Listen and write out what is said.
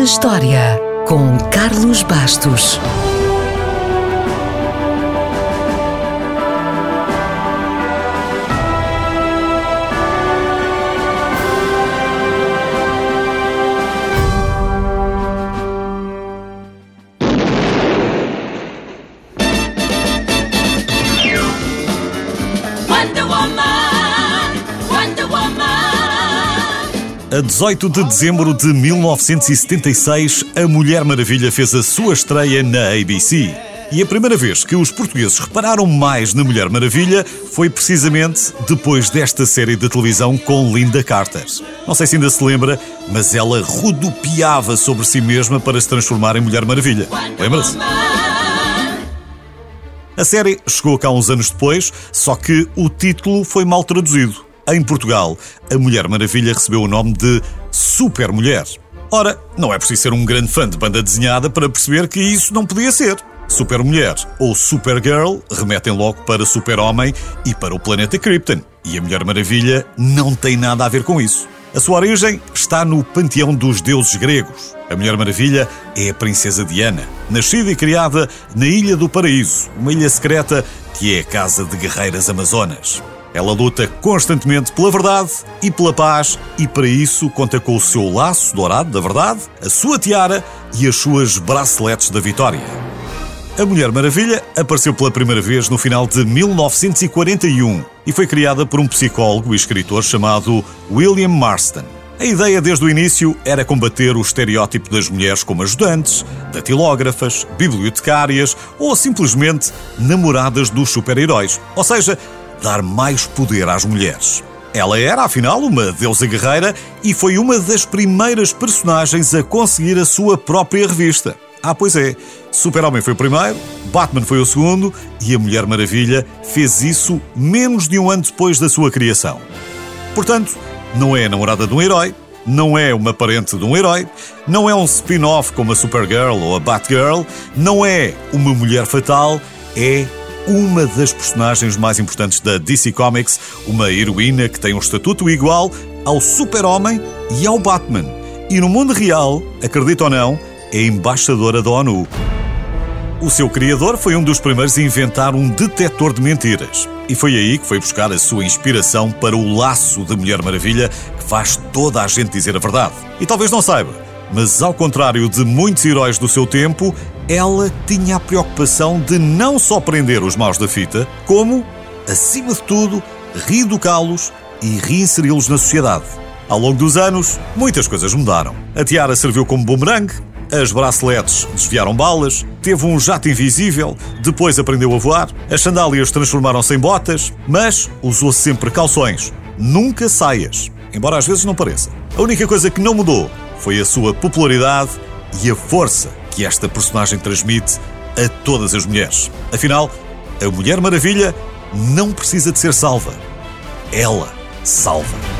na História, com Carlos Bastos. A 18 de dezembro de 1976, a Mulher Maravilha fez a sua estreia na ABC. E a primeira vez que os portugueses repararam mais na Mulher Maravilha foi precisamente depois desta série de televisão com Linda Carter. Não sei se ainda se lembra, mas ela rodopiava sobre si mesma para se transformar em Mulher Maravilha. Lembra-se? A série chegou cá uns anos depois, só que o título foi mal traduzido. Em Portugal, a Mulher Maravilha recebeu o nome de Super Mulher. Ora, não é preciso ser um grande fã de banda desenhada para perceber que isso não podia ser. Super Mulher ou Supergirl remetem logo para Super-Homem e para o planeta Krypton. E a Mulher Maravilha não tem nada a ver com isso. A sua origem está no panteão dos deuses gregos. A Mulher Maravilha é a princesa Diana, nascida e criada na Ilha do Paraíso, uma ilha secreta que é a casa de guerreiras amazonas. Ela luta constantemente pela verdade e pela paz e para isso conta com o seu laço dourado da verdade, a sua tiara e as suas braceletes da vitória. A Mulher Maravilha apareceu pela primeira vez no final de 1941 e foi criada por um psicólogo e escritor chamado William Marston. A ideia desde o início era combater o estereótipo das mulheres como ajudantes, datilógrafas, bibliotecárias ou simplesmente namoradas dos super-heróis. Ou seja, dar mais poder às mulheres. Ela era, afinal, uma deusa guerreira e foi uma das primeiras personagens a conseguir a sua própria revista. Ah, pois é, Super-Homem foi o primeiro, Batman foi o segundo e a Mulher Maravilha fez isso menos de um ano depois da sua criação. Portanto, não é a namorada de um herói, não é uma parente de um herói, não é um spin-off como a Supergirl ou a Batgirl, não é uma mulher fatal, é uma das personagens mais importantes da DC Comics, uma heroína que tem um estatuto igual ao Super-Homem e ao Batman. E no mundo real, acredita ou não, é embaixadora da ONU. O seu criador foi um dos primeiros a inventar um detector de mentiras. E foi aí que foi buscar a sua inspiração para o laço da Mulher Maravilha que faz toda a gente dizer a verdade. E talvez não saiba, mas ao contrário de muitos heróis do seu tempo, ela tinha a preocupação de não só prender os maus da fita, como, acima de tudo, reeducá-los e reinseri-los na sociedade. Ao longo dos anos, muitas coisas mudaram. A tiara serviu como bumerangue, as braceletes desviaram balas, teve um jato invisível, depois aprendeu a voar, as sandálias transformaram-se em botas, mas usou sempre calções, nunca saias, embora às vezes não pareça. A única coisa que não mudou foi a sua popularidade e a força que esta personagem transmite a todas as mulheres. Afinal, a Mulher Maravilha não precisa de ser salva. Ela salva.